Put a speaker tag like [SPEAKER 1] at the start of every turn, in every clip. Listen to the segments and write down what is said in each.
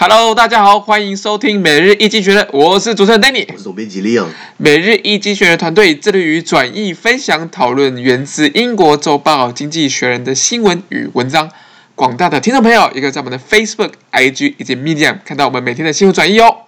[SPEAKER 1] Hello，大家好，欢迎收听每日一经学人，我是主持人 Danny，
[SPEAKER 2] 我是总编辑 Leon。
[SPEAKER 1] 每日一经学人团队致力于转译、分享、讨论源自英国周报《经济学人》的新闻与文章。广大的听众朋友，也可以在我们的 Facebook、IG 以及 Medium 看到我们每天的新闻转译哦。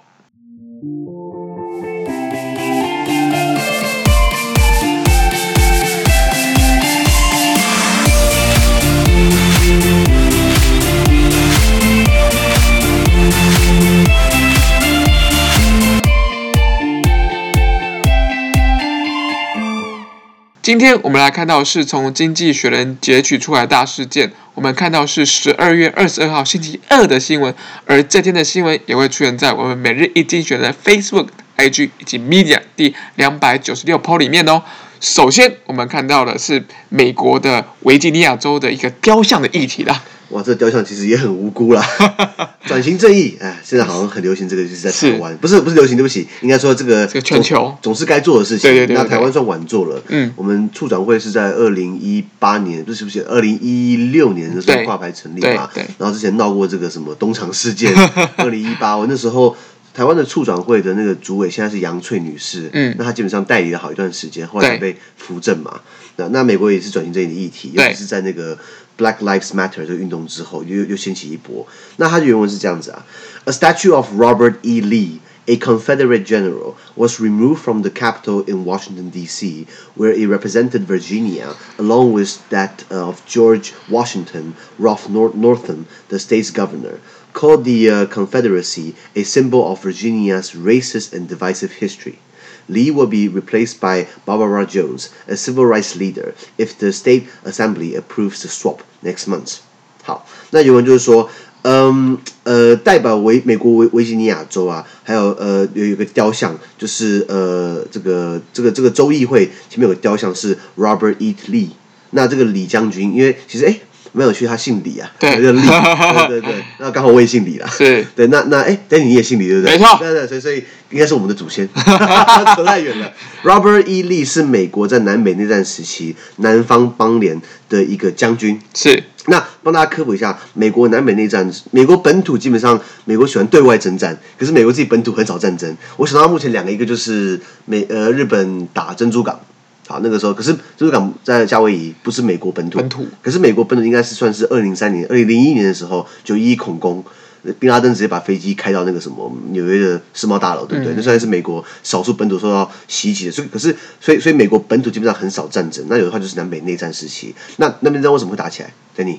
[SPEAKER 1] 今天我们来看到是从《经济学人》截取出来的大事件。我们看到是十二月二十二号星期二的新闻，而这天的新闻也会出现在我们每日一经选的 Facebook、IG 以及 Media 第两百九十六 po 里面哦。首先，我们看到的是美国的维吉尼亚州的一个雕像的议题啦。
[SPEAKER 2] 哇，这个雕像其实也很无辜啦。转型正义，哎，现在好像很流行这个，就是在台湾，不是不是流行，对不起，应该说这个，
[SPEAKER 1] 这个全球
[SPEAKER 2] 总是该做的事情。
[SPEAKER 1] 对对对，对，
[SPEAKER 2] 那台湾算晚做了。
[SPEAKER 1] 嗯，
[SPEAKER 2] 我们促转会是在二零一八年，不是不是二零一六年的时候挂牌成立嘛？
[SPEAKER 1] 对。对
[SPEAKER 2] 然后之前闹过这个什么东厂事件，二零一八，我那时候台湾的促转会的那个主委现在是杨翠女士。嗯。那她基本上代理了好一段时间，后来被扶正嘛。那那美国也是转型正义的议题，尤其是在那个。Black Lives Matter 这个运动之后，又又掀起一波。那它的原文是这样子啊：A statue of Robert E. Lee, a Confederate general, was removed from the Capitol in Washington D.C., where it represented Virginia, along with that of George Washington, Ralph Northam, the state's governor, called the uh, Confederacy a symbol of Virginia's racist and divisive history. Lee will be replaced by Barbara Jones, a civil rights leader, if the state assembly approves the swap next month. 好，那原文就是说，嗯，呃，代表维美国维维吉尼亚州啊，还有呃有一个雕像，就是呃这个这个这个州议会前面有个雕像是 Robert E. Lee。那这个李将军，因为其实哎。没有去，他姓李啊，
[SPEAKER 1] 对，
[SPEAKER 2] 李，对对对，那刚好我也姓李啦，
[SPEAKER 1] 是，
[SPEAKER 2] 对，那那哎，等你也姓李对不对？
[SPEAKER 1] 没错，
[SPEAKER 2] 对对，所以所以应该是我们的祖先，扯太远了。Robert E. Lee 是美国在南北内战时期南方邦联的一个将军，
[SPEAKER 1] 是。
[SPEAKER 2] 那帮大家科普一下，美国南北内战，美国本土基本上美国喜欢对外征战，可是美国自己本土很少战争。我想到目前两个，一个就是美呃日本打珍珠港。好，那个时候可是珍珠港在夏威夷，不是美国本土。
[SPEAKER 1] 本土。可
[SPEAKER 2] 是美国本土应该是算是二零零三年、二零零一年的时候就一一恐攻，宾拉登直接把飞机开到那个什么纽约的世贸大楼，对不对？嗯、那算是美国少数本土受到袭击的。所以可是所以所以美国本土基本上很少战争。那有的话就是南北内战时期。那那边知道为什么会打起来？Danny？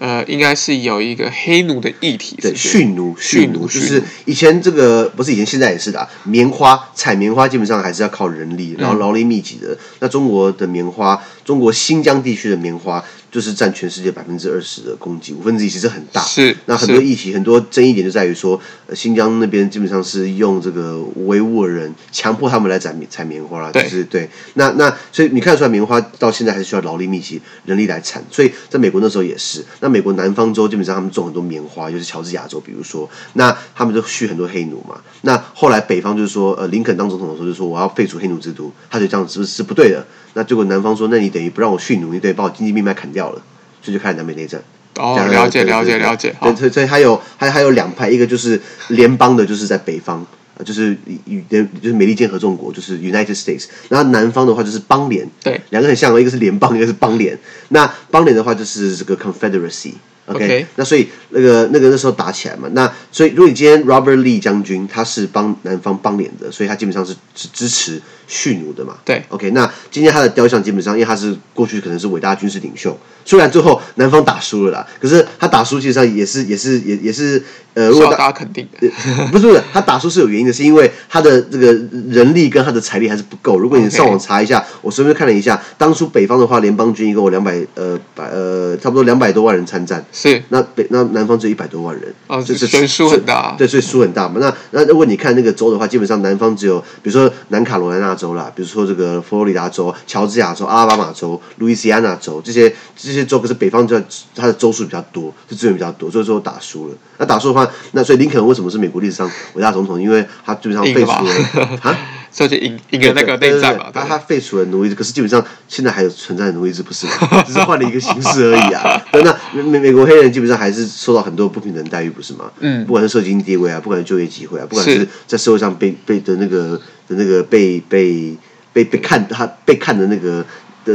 [SPEAKER 1] 呃，应该是有一个黑奴的议题，
[SPEAKER 2] 对，驯奴，驯奴就是以前这个不是以前，现在也是的啊。棉花采棉花基本上还是要靠人力，然后劳力密集的。嗯、那中国的棉花，中国新疆地区的棉花。就是占全世界百分之二十的供给，五分之一其实很大。
[SPEAKER 1] 是，
[SPEAKER 2] 那很多议题，很多争议点就在于说，呃，新疆那边基本上是用这个维吾尔人强迫他们来采采棉花啦，就是对。那那所以你看得出来，棉花到现在还是需要劳力密集、人力来产。所以在美国那时候也是，那美国南方州基本上他们种很多棉花，就是乔治亚州，比如说，那他们就蓄很多黑奴嘛。那后来北方就是说，呃，林肯当总统的时候就说我要废除黑奴制度，他就这样子是不是是不对的？那结果南方说，那你等于不让我蓄奴，你等于把我经济命脉砍掉了，所以就开始南北内战。
[SPEAKER 1] 哦，了解了解了解。
[SPEAKER 2] 对，所以所以还有还还有两派，一个就是联邦的，就是在北方，就是与就是美利坚合众国，就是 United States。然后南方的话就是邦联，
[SPEAKER 1] 对，
[SPEAKER 2] 两个很像，一个是联邦，一个是邦联。那邦联的话就是这个 Confederacy。OK，, okay. 那所以那个那个那时候打起来嘛，那所以如果你今天 Robert Lee 将军他是帮南方邦联的，所以他基本上是是支持蓄奴的嘛。
[SPEAKER 1] 对
[SPEAKER 2] ，OK，那今天他的雕像基本上，因为他是过去可能是伟大军事领袖，虽然最后南方打输了啦，可是他打输其实上也是也是也也是呃，
[SPEAKER 1] 受到大家肯定的。
[SPEAKER 2] 不是不是，他打输是有原因的，是因为他的这个人力跟他的财力还是不够。如果你上网查一下，Okay. 我随便看了一下，当初北方的话，联邦军一共有两百呃百呃差不多两百多万人参战。
[SPEAKER 1] 是，
[SPEAKER 2] 那北那南方只有一百多万人，
[SPEAKER 1] 哦，这是输很大，
[SPEAKER 2] 对，所以输很大嘛。那那如果你看那个州的话，基本上南方只有，比如说南卡罗来纳州啦，比如说这个佛罗里达州、乔治亚州、阿拉巴马州、路易斯安那州这些这些州，可是北方就它的州数比较多，是资源比较多，所以说打输了。那打输的话，那所以林肯为什么是美国历史上伟大总统？因为他基本上废除了 啊。
[SPEAKER 1] 所以就赢赢了那个内战嘛。
[SPEAKER 2] 他他废除了奴隶制，可是基本上现在还有存在奴隶制，不是吗？只是换了一个形式而已啊。那美美国黑人基本上还是受到很多不平等待遇，不是吗？嗯，不管是社会经济地位啊，不管是就业机会啊，不管是在社会上被被的那个的那个被被被被看他被看的那个。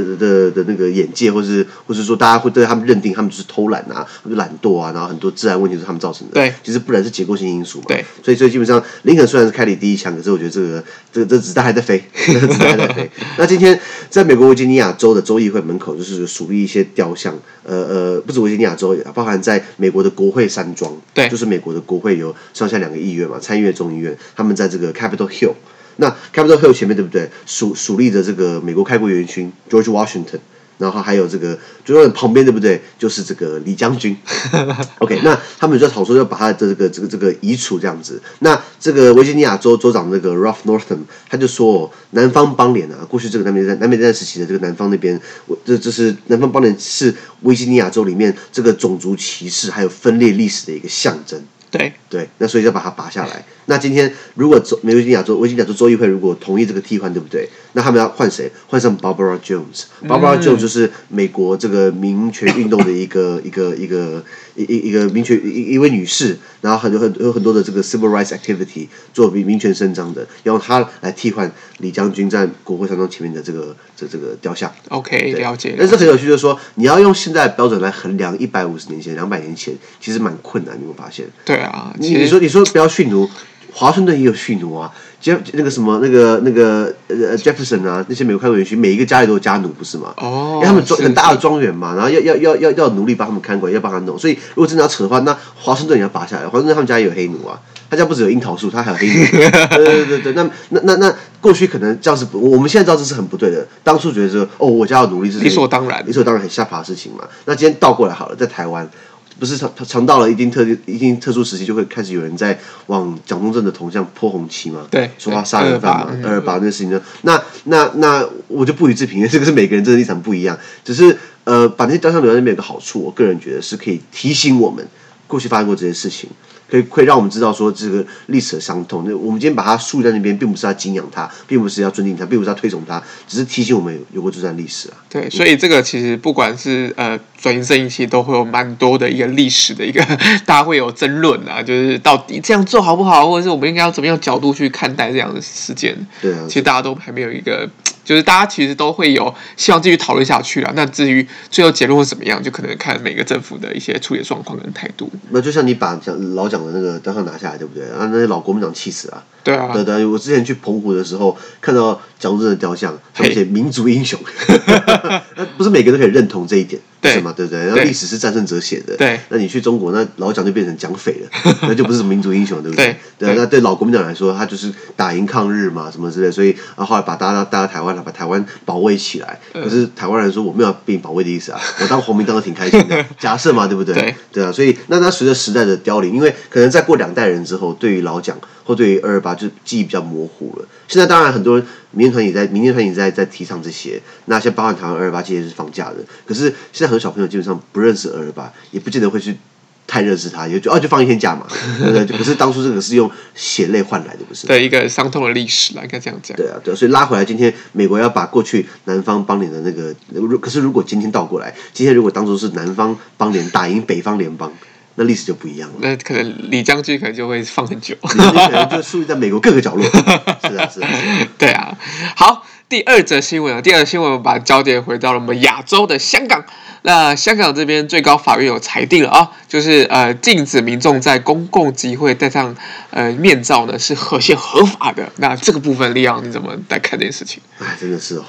[SPEAKER 2] 的的的那个眼界，或是或是说，大家会对他们认定他们就是偷懒啊，或者懒惰啊，然后很多治安问题是他们造成的。
[SPEAKER 1] 对，
[SPEAKER 2] 其实不然是结构性因素嘛。
[SPEAKER 1] 对，
[SPEAKER 2] 所以所以基本上林肯虽然是开了第一枪，可是我觉得这个这个这子弹还在飞，子弹还在飞。那今天在美国维吉尼亚州的州议会门口，就是树立一些雕像，呃呃，不止维吉尼亚州，包含在美国的国会山庄，
[SPEAKER 1] 对，
[SPEAKER 2] 就是美国的国会有上下两个议院嘛，参议院、众议院，他们在这个 Capitol Hill，那 Capitol Hill 前面对不对？树树立着这个美国开国元勋 George Washington。然后还有这个，就是旁边对不对？就是这个李将军。OK，那他们就在讨论要把他的这个这个这个移除这样子。那这个维吉尼亚州州长这个 Ralph Northam 他就说，南方邦联啊，过去这个南北战南北战时期的这个南方那边，我这这是南方邦联是维吉尼亚州里面这个种族歧视还有分裂历史的一个象征。
[SPEAKER 1] 对
[SPEAKER 2] 对，那所以就把它拔下来。那今天如果周美国维吉尼亚州维吉尼亚州州议会如果同意这个替换，对不对？那他们要换谁？换上 Barbara Jones。Barbara Jones 就是美国这个民权运动的一个一个一个一一一个民权一一位女士，然后很多很有很多的这个 civil rights activity 做民民权伸张的，要用她来替换李将军在国会山庄前面的这个这这个雕像。
[SPEAKER 1] OK，了解。
[SPEAKER 2] 但是很有趣，就是说你要用现在的标准来衡量一百五十年前、两百年前，其实蛮困难。你有没有发现？
[SPEAKER 1] 对啊，
[SPEAKER 2] 你你说你说不要蓄奴。华盛顿也有蓄奴啊，杰那个什么那个那个呃 Jefferson 啊，那些美国开国元勋，每一个家里都有家奴，不是吗？哦，因为他们庄很大的庄园嘛，然后要要要要要奴隶帮他们看管，要帮他弄，所以如果真的要扯的话，那华盛顿也要拔下来。华盛顿他们家也有黑奴啊，他家不只有樱桃树，他还有黑奴。对对对对，那那那那过去可能这样是不，我们现在知道这是很不对的。当初觉得说，哦，我家有奴隶是
[SPEAKER 1] 理所当然，
[SPEAKER 2] 理所当然很下爬的事情嘛。那今天倒过来好了，在台湾。不是尝尝到了一定特一定特殊时期，就会开始有人在往蒋中正的铜像泼红旗嘛？
[SPEAKER 1] 对，
[SPEAKER 2] 说他杀人犯嘛，二二八那个事情呢？那那那我就不予置评，这个是每个人真的立场不一样。只是呃，把那些雕像留在那边有个好处，我个人觉得是可以提醒我们过去发生过这些事情。可以，可以让我们知道说这个历史的伤痛。那我们今天把它竖在那边，并不是要敬仰它，并不是要尊敬它，并不是要推崇它，只是提醒我们有，有过这段历史啊。
[SPEAKER 1] 对，所以这个其实不管是呃转型正义，其实都会有蛮多的一个历史的一个，大家会有争论啊，就是到底这样做好不好，或者是我们应该要怎么样角度去看待这样的事件。
[SPEAKER 2] 对啊，
[SPEAKER 1] 其实大家都还没有一个。就是大家其实都会有希望继续讨论下去了，那至于最后结论会怎么样，就可能看每个政府的一些处理状况跟态度。
[SPEAKER 2] 那就像你把讲老蒋的那个雕像拿下来，对不对？啊，那些老国民党气死啊。
[SPEAKER 1] 对啊，
[SPEAKER 2] 对对，我之前去澎湖的时候，看到蒋中正的雕像，他们写民族英雄，那不是每个人都可以认同这一点，是嘛？对不对？然后历史是战胜者写的，
[SPEAKER 1] 对。
[SPEAKER 2] 那你去中国，那老蒋就变成蒋匪了，那就不是什么民族英雄，对不对？对。那对老国民党来说，他就是打赢抗日嘛，什么之类，所以啊，后来把大家带到台湾来，把台湾保卫起来。可是台湾人说，我没有被你保卫的意思啊，我当皇民当的挺开心的，假设嘛，对不对？对。对啊，所以那他随着时代的凋零，因为可能再过两代人之后，对于老蒋。或对于二二八就记忆比较模糊了。现在当然很多人民间团也在民间团也在在提倡这些。那现在包含台湾二二八今天是放假的，可是现在很多小朋友基本上不认识二二八，也不见得会去太认识他，也就哦就放一天假嘛，对 不对？可是当初这个是用血泪换来的，不是？
[SPEAKER 1] 对一个伤痛的历史来，应该这样讲。
[SPEAKER 2] 对啊，对啊，所以拉回来，今天美国要把过去南方邦联的那个，可是如果今天倒过来，今天如果当初是南方邦联打赢北方联邦。那历史就不一样了。
[SPEAKER 1] 那可能李将军可能就会放很久。
[SPEAKER 2] 李将军可能就树立在美国各个角落。是啊，是啊。
[SPEAKER 1] 对啊。好，第二则新闻啊，第二则新闻，我们把焦点回到了我们亚洲的香港。那香港这边最高法院有裁定了啊，就是呃禁止民众在公共集会戴上呃面罩呢是合宪合法的。那这个部分，利昂你怎么来看这件事情？
[SPEAKER 2] 哎，真的是哦。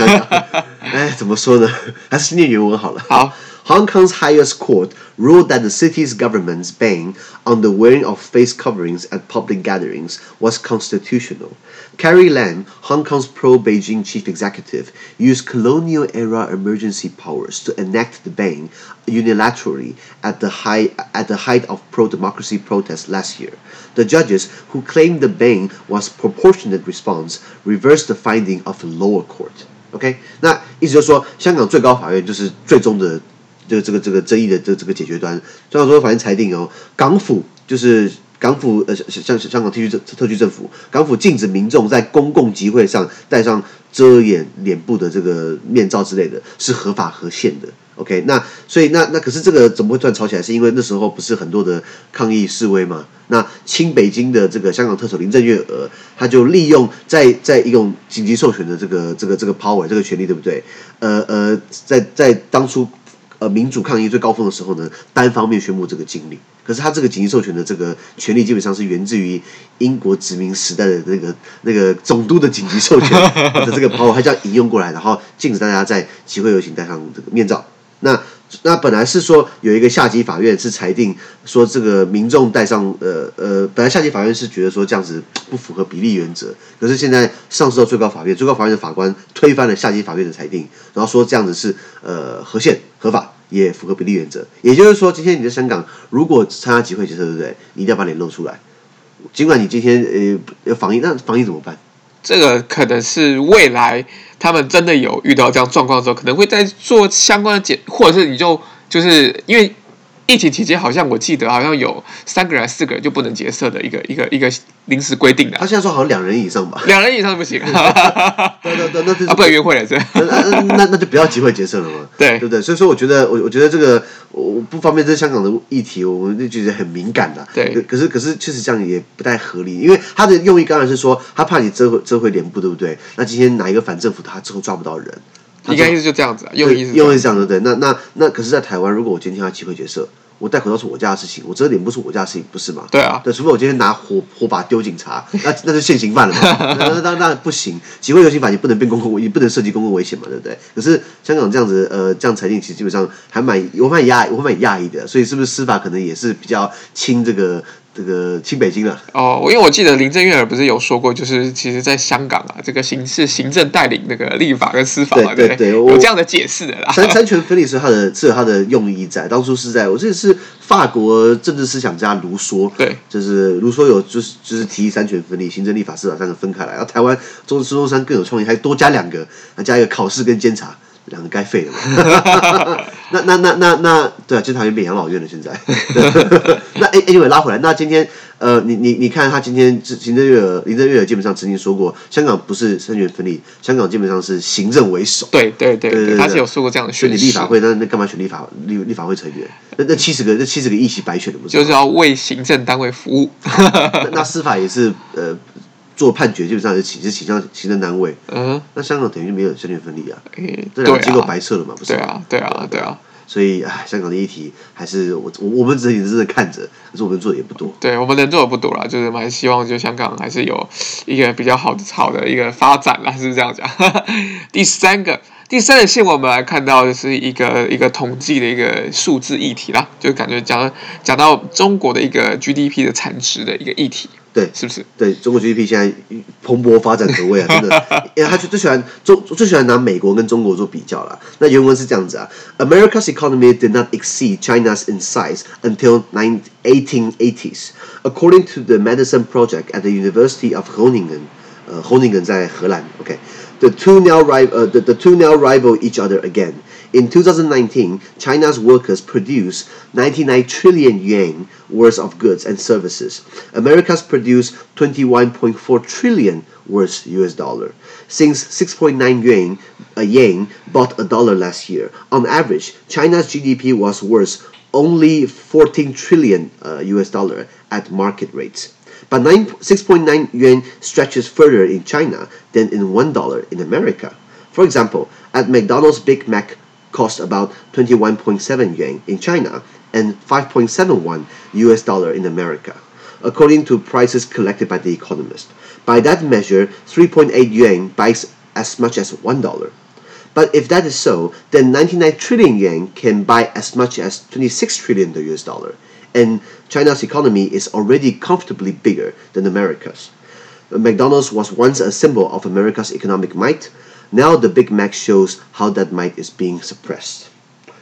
[SPEAKER 2] 哎，怎么说呢？还是念原文好了。
[SPEAKER 1] 好。
[SPEAKER 2] Hong Kong's highest court ruled that the city's government's ban on the wearing of face coverings at public gatherings was constitutional. Carrie Lam, Hong Kong's pro-Beijing chief executive, used colonial-era emergency powers to enact the ban unilaterally at the, high, at the height of pro-democracy protests last year. The judges, who claimed the ban was proportionate response, reversed the finding of the lower court. OK，那意思就是说，香港最高法院就是最终的。 这个这个这个争议的这这个解决端，最后说法院裁定哦，港府就是港府呃像香港特区政特区政府，港府禁止民众在公共集会上戴上遮掩脸部的这个面罩之类的，是合法合宪的。OK，那所以那那可是这个怎么会突然吵起来？是因为那时候不是很多的抗议示威吗？那亲北京的这个香港特首林郑月娥，他就利用在在一种紧急授权的这个这个这个 power 这个权利，对不对？呃呃，在在当初呃民主抗议最高峰的时候呢，单方面宣布这个禁令。可是他这个紧急授权的这个权利，基本上是源自于英国殖民时代的那个那个总督的紧急授权 的这个 power，他这样引用过来，然后禁止大家在集会游行戴上这个面罩。那那本来是说有一个下级法院是裁定说这个民众戴上呃呃，本来下级法院是觉得说这样子不符合比例原则，可是现在上诉到最高法院，最高法院的法官推翻了下级法院的裁定，然后说这样子是呃合宪合法，也符合比例原则。也就是说，今天你在香港如果参加集会结社，对不对？你一定要把脸露出来，尽管你今天呃要防疫，那防疫怎么办？
[SPEAKER 1] 这个可能是未来他们真的有遇到这样状况的时候，可能会在做相关的检，或者是你就就是因为。疫情期间，好像我记得好像有三个人、四个人就不能结社的一个一个一个临时规定的。
[SPEAKER 2] 他现在说好像两人以上吧？
[SPEAKER 1] 两人以上不行。
[SPEAKER 2] 对对对，那就
[SPEAKER 1] 啊，不能约会了，是
[SPEAKER 2] 那那那就不要集会结社了嘛。
[SPEAKER 1] 对
[SPEAKER 2] 对不对？所以说，我觉得我我觉得这个我不方便在香港的议题，我们就觉得很敏感的。
[SPEAKER 1] 对。
[SPEAKER 2] 可是可是确实这样也不太合理，因为他的用意当然是说他怕你遮回遮回脸部，对不对？那今天哪一个反政府，他之后抓不到人。
[SPEAKER 1] 应该意思就这样子啊，用意是
[SPEAKER 2] 用意是这样的，对。那那那可是，在台湾，如果我今天要机会角色。我戴口罩是我家的事情，我遮脸不是我家的事情，不是吗？
[SPEAKER 1] 对啊，
[SPEAKER 2] 对，除非我今天拿火火把丢警察，那那就现行犯了嘛。那那那那不行，集会游行法也不能变公共，也不能涉及公共危险嘛，对不对？可是香港这样子，呃，这样裁定其实基本上还蛮，我蛮讶，我蛮讶异的。所以是不是司法可能也是比较轻这个？这个亲北京了
[SPEAKER 1] 哦，因为我记得林郑月娥不是有说过，就是其实在香港啊，这个行是行政带领那个立法跟司法嘛，对对，对，有这样的解释的啦。
[SPEAKER 2] 三三权分立是他的，是有他的用意在。当初是在我这是法国政治思想家卢梭，
[SPEAKER 1] 对，
[SPEAKER 2] 就是卢梭有就是就是提议三权分立，行政、立法、司法三个分开来。然后台湾中孙中山更有创意，还多加两个，还加一个考试跟监察。两个该废了嘛？那那那那那对啊，经常又变养老院了。现在，那哎哎，因为拉回来，那今天呃，你你你看他今天行政院儿林郑月娥基本上曾经说过，香港不是三权分立，香港基本上是行政为首。
[SPEAKER 1] 对对对对，他是有说过这样的。选
[SPEAKER 2] 你立法会，那那干嘛选立法立立法会成员？那那七十个那七十个议席白选的不是？
[SPEAKER 1] 就是要为行政单位服务。
[SPEAKER 2] 那，那司法也是呃。做判决基本上是起是倾向行政单位，嗯，那香港等于就没有三权分立啊，
[SPEAKER 1] 诶、
[SPEAKER 2] 这两个机构白色了嘛，不是？
[SPEAKER 1] 对啊，对啊，对啊，
[SPEAKER 2] 所以唉，香港的议题还是我我我们只能真的看着，可是我们做的也不多。
[SPEAKER 1] 对，我们能做的不多了，就是蛮希望就香港还是有一个比较好的好的一个发展啦，是不是这样讲？第三个第三个新闻我们来看到的是一个一个统计的一个数字议题啦，就感觉讲讲到中国的一个 GDP 的产值的一个议题。
[SPEAKER 2] 对，
[SPEAKER 1] 是不是？
[SPEAKER 2] 对，中国 GDP 现在蓬勃发展可畏啊，真的，因为他就最喜欢中最喜欢拿美国跟中国做比较了。那原文是这样子啊：America's economy did not exceed China's in size until 1880s, according to the Madison Project at the University of Groningen。呃，Groningen 在荷兰。OK，the、okay. two now rival，呃、uh,，the the two now rival each other again. In 2019, China's workers produced 99 trillion yuan worth of goods and services. America's produced 21.4 trillion worth US dollar. Since 6.9 yuan a yen bought a dollar last year, on average, China's GDP was worth only 14 trillion uh, US dollar at market rates. But 6.9 yuan stretches further in China than in one dollar in America. For example, at McDonald's Big Mac cost about 21.7 yuan in China and 5.71 US dollar in America, according to prices collected by The Economist. By that measure, 3.8 yuan buys as much as $1. But if that is so, then 99 trillion yuan can buy as much as 26 trillion US dollar, and China's economy is already comfortably bigger than America's. McDonald's was once a symbol of America's economic might, Now the Big Mac shows how that might is being suppressed。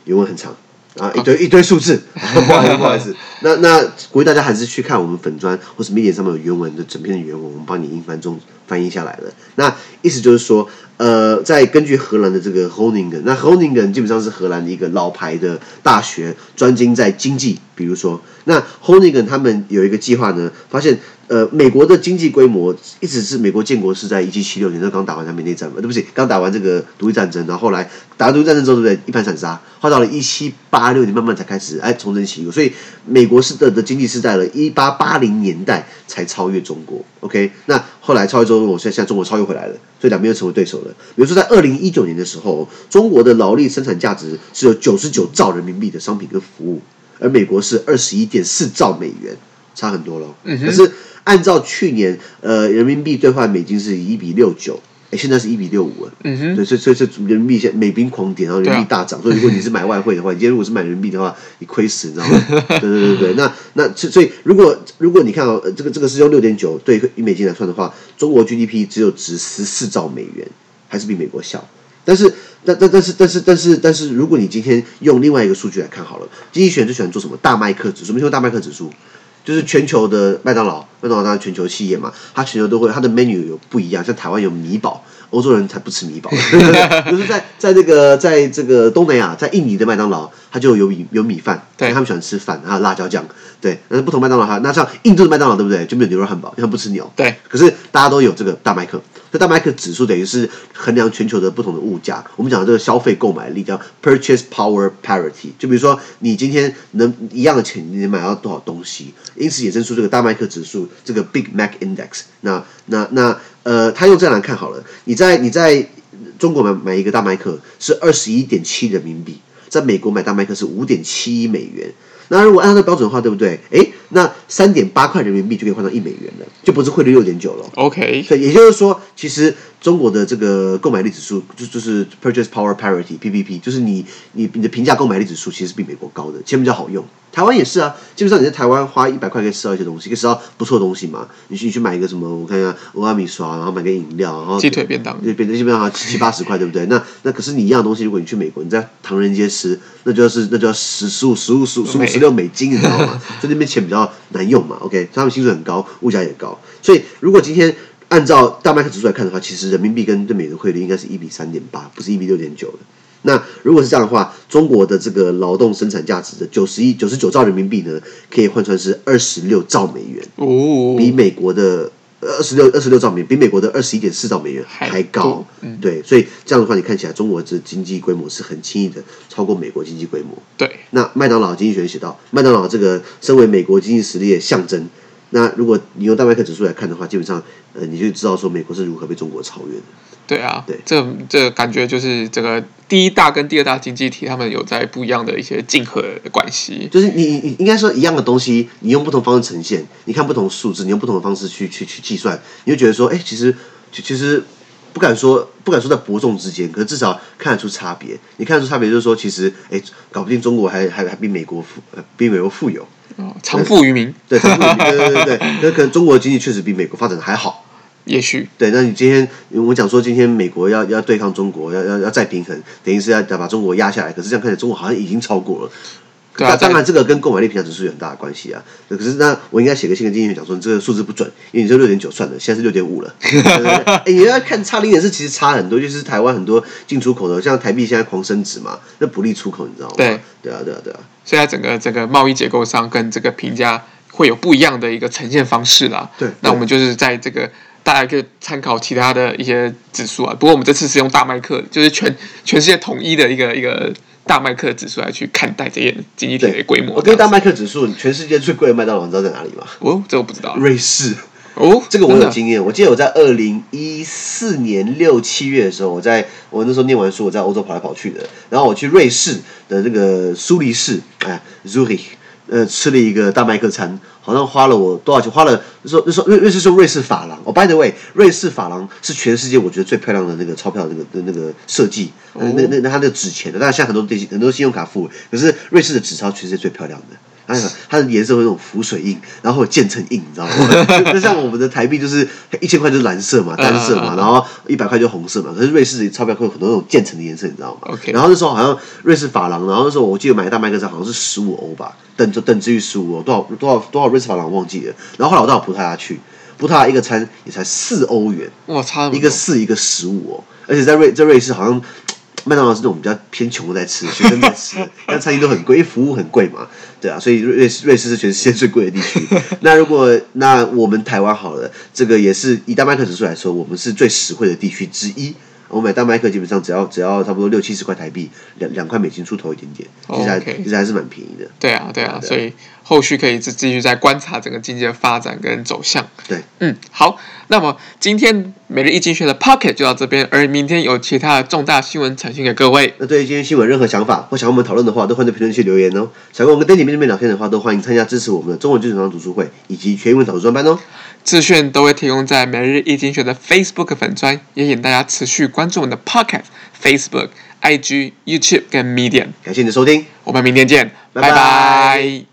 [SPEAKER 2] 原文很长啊，一堆一堆数字，不好意思，不好意思。那那鼓励大家还是去看我们粉专或是 Medium 上面有原文的整篇的原文，我们帮你英翻中 翻译下来了。那意思就是说， 呃，在根据荷兰的这个 h o n i n g e n 那 h o n i n g e n 基本上是荷兰的一个老牌的大学，专精在经济，比如说，那 h o n i n g e n 他们有一个计划呢，发现。呃，美国的经济规模一直是美国建国是在一七七六年，那刚打完南北内战嘛，对不起，刚打完这个独立战争，然后后来打完独立战争之后，对不对？一盘散沙，后到了一七八六年，慢慢才开始哎重整旗鼓。所以美国是的的经济是在了一八八零年代才超越中国。OK，那后来超越中国，现在现在中国超越回来了，所以两边又成为对手了。比如说在二零一九年的时候，中国的劳力生产价值是有九十九兆人民币的商品跟服务，而美国是二十一点四兆美元，差很多了。嗯，可是。按照去年，呃，人民币兑换美金是一比六九，哎，现在是一比六五了。嗯哼，所以所以所以人民币现美兵狂点，然后人民币大涨。啊、所以如果你是买外汇的话，你今天如果是买人民币的话，你亏死，你知道吗？对对对对，那那所以如果如果你看到、哦、这个这个是用六点九对一美金来算的话，中国 GDP 只有值十四兆美元，还是比美国小。但是但但但是但是但是但是，如果你今天用另外一个数据来看好了，经济学人最喜欢做什么？大麦克指数，什么叫大麦克指数？就是全球的麦当劳，麦当劳当然全球企业嘛，它全球都会，它的 menu 有不一样，像台湾有米堡，欧洲人才不吃米堡，就是在在这个在这个东南亚，在印尼的麦当劳，它就有米有米饭，对，他们喜欢吃饭，还有辣椒酱，对，那是不同麦当劳哈，那像印度的麦当劳对不对？就没有牛肉汉堡，因为他们不吃牛，对，可是大家都有这个大麦克。这大麦克指数等于是衡量全球的不同的物价。我们讲的这个消费购买力叫 purchase power parity。就比如说，你今天能一样的钱，你能买到多少东西？因此衍生出这个大麦克指数，这个 Big Mac Index 那。那那呃，他用这样来看好了。你在你在中国买买一个大麦克是二十一点七人民币，在美国买大麦克是五点七美元。那如果按照这标准的话，对不对？诶，那三点八块人民币就可以换到一美元了，就不是汇率六点九了。OK，所以也就是说，其实。中国的这个购买力指数就就是 Purchase Power Parity（PPP），就是你你你的平价购买力指数其实是比美国高的，钱比较好用。台湾也是啊，基本上你在台湾花一百块可以吃到一些东西，可以吃到不错的东西嘛。你去你去买一个什么，我看一下欧阿米刷，然后买个饮料，然后鸡腿便当，对，便当基本上七七八十块，对不对？那那可是你一样东西，如果你去美国，你在唐人街吃，那就是那就要十十五十五十五十五十六美金，你知道吗？在那边钱比较难用嘛。OK，他们薪水很高，物价也高，所以如果今天。按照大麦克指数来看的话，其实人民币跟对美元汇率应该是一比三点八，不是一比六点九的。那如果是这样的话，中国的这个劳动生产价值的九十一九十九兆人民币呢，可以换算是二十六兆美元，哦，比美国的二十六二十六兆美元，比美国的二十一点四兆美元还高。嗯、对，所以这样的话，你看起来中国这经济规模是很轻易的超过美国经济规模。对，那麦当劳经济学人写到，麦当劳这个身为美国经济实力的象征。那如果你用大麦克指数来看的话，基本上，呃，你就知道说美国是如何被中国超越的。对啊，对，这这感觉就是这个第一大跟第二大经济体，他们有在不一样的一些竞合的关系。就是你你应该说一样的东西，你用不同方式呈现，你看不同数字，你用不同的方式去去去计算，你就觉得说，哎，其实其其实不敢说不敢说在伯仲之间，可是至少看得出差别。你看得出差别，就是说，其实哎，搞不定中国还还还比美国富，呃，比美国富有。哦，长富于民，对，藏富于民，对对对对，那可能中国的经济确实比美国发展的还好，也许对。那你今天我讲说，今天美国要要对抗中国，要要要再平衡，等于是要要把中国压下来。可是这样看起来，中国好像已经超过了。对啊，当然这个跟购买力平价指数有很大的关系啊。可是那我应该写个新的经济学讲说，这个数字不准，因为你说六点九算了，现在是六点五了。哎，你要看差零点四，其实差很多。就是台湾很多进出口的，像台币现在狂升值嘛，那不利出口，你知道吗？对，对啊，对啊，对啊。所以在整个整个贸易结构上，跟这个评价会有不一样的一个呈现方式啦。对，那我们就是在这个大家可以参考其他的一些指数啊。不过我们这次是用大麦克，就是全全世界统一的一个一个。大麦克指数来去看待这些经济体的规模。我跟大麦克指数，全世界最贵的麦当劳，你知道在哪里吗？哦，这我不知道。瑞士。哦，这个我有经验。我记得我在二零一四年六七月的时候，我在我那时候念完书，我在欧洲跑来跑去的。然后我去瑞士的这个苏黎世，哎，Zurich，呃，吃了一个大麦克餐。好像花了我多少钱？花了那时候那时候瑞瑞士是瑞士法郎哦。By the way，瑞士法郎是全世界我觉得最漂亮的那个钞票那个的那个设计。那那那它的纸钱的，但是现在很多电信很多信用卡付，可是瑞士的纸钞其实是最漂亮的。它它的颜色会有那种浮水印，然后有渐层印，你知道吗？就像我们的台币就是一千块就是蓝色嘛，单色嘛，然后一百块就红色嘛。可是瑞士的钞票会有很多那种渐层的颜色，你知道吗
[SPEAKER 1] ？OK。
[SPEAKER 2] 然后那时候好像瑞士法郎，然后那时候我记得买大麦克斯好像是十五欧吧，等就等值于十五欧，多少多少多少瑞士法郎我忘记了。然后后来我到葡萄牙去，葡萄牙一个餐也才四欧元，
[SPEAKER 1] 哇，差
[SPEAKER 2] 一个四一个十五哦，而且在瑞在瑞士好像。麦当劳是那种比较偏穷的在吃，学生在吃，但餐厅都很贵，因为服务很贵嘛，对啊，所以瑞士瑞士是全世界最贵的地区。那如果那我们台湾好了，这个也是以大麦克指数来说，我们是最实惠的地区之一。我买大麦克基本上只要只要差不多六七十块台币，两两块美金出头一点点，其实还.其实还是蛮便宜的。
[SPEAKER 1] 对啊，对啊，对啊，所以后续可以继继续再观察整个经济的发展跟走向。
[SPEAKER 2] 对，
[SPEAKER 1] 嗯，好，那么今天每日一经济学的 Pocket 就到这边，而明天有其他的重大新闻呈现给各位。
[SPEAKER 2] 那对于今天新闻任何想法或想跟我们讨论的话，都欢迎在评论区留言哦。想跟我们跟 Danny 面对面聊天的话，都欢迎参加支持我们的中文基础上读书会以及全英文导读专班哦。
[SPEAKER 1] 资讯都会提供在每日一经济学的 Facebook 粉专，也请大家持续关注我们的 Podcast、Facebook、IG、YouTube 跟 Medium。
[SPEAKER 2] 感谢你的收听，
[SPEAKER 1] 我们明天见，拜拜。拜拜。